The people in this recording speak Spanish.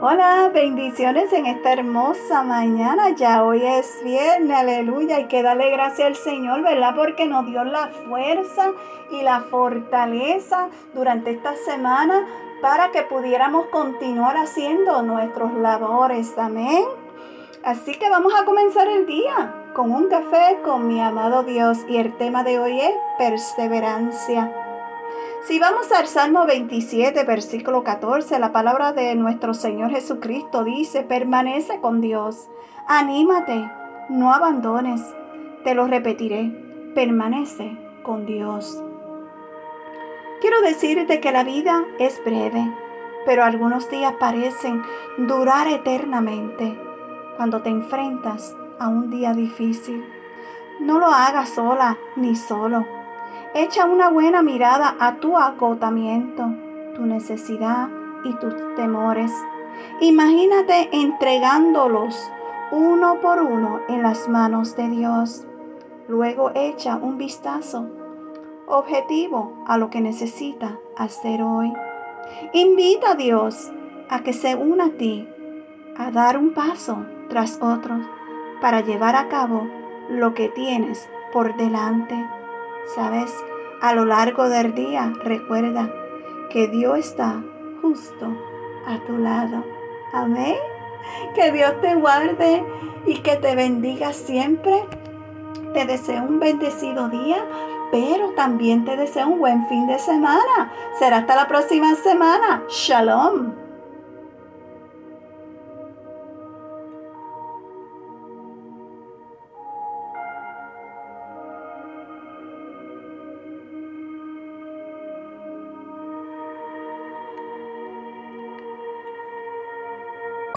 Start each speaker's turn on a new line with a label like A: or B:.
A: Hola, bendiciones en esta hermosa mañana. Ya hoy es viernes, aleluya. Hay que darle gracias al Señor, ¿verdad? Porque nos dio la fuerza y la fortaleza durante esta semana para que pudiéramos continuar haciendo nuestros labores. Amén. Así que vamos a comenzar el día con un café con mi amado Dios y el tema de hoy es perseverancia. Si vamos al Salmo 27, versículo 14, la palabra de nuestro Señor Jesucristo dice, permanece con Dios, anímate, no abandones. Te lo repetiré, permanece con Dios. Quiero decirte que la vida es breve, pero algunos días parecen durar eternamente cuando te enfrentas a un día difícil. No lo hagas sola ni solo. Echa una buena mirada a tu agotamiento, tu necesidad y tus temores. Imagínate entregándolos uno por uno en las manos de Dios. Luego echa un vistazo objetivo a lo que necesita hacer hoy. Invita a Dios a que se una a ti, a dar un paso tras otro para llevar a cabo lo que tienes por delante. Sabes, a lo largo del día recuerda que Dios está justo a tu lado. Amén. Que Dios te guarde y que te bendiga siempre. Te deseo un bendecido día, pero también te deseo un buen fin de semana. Será hasta la próxima semana. Shalom.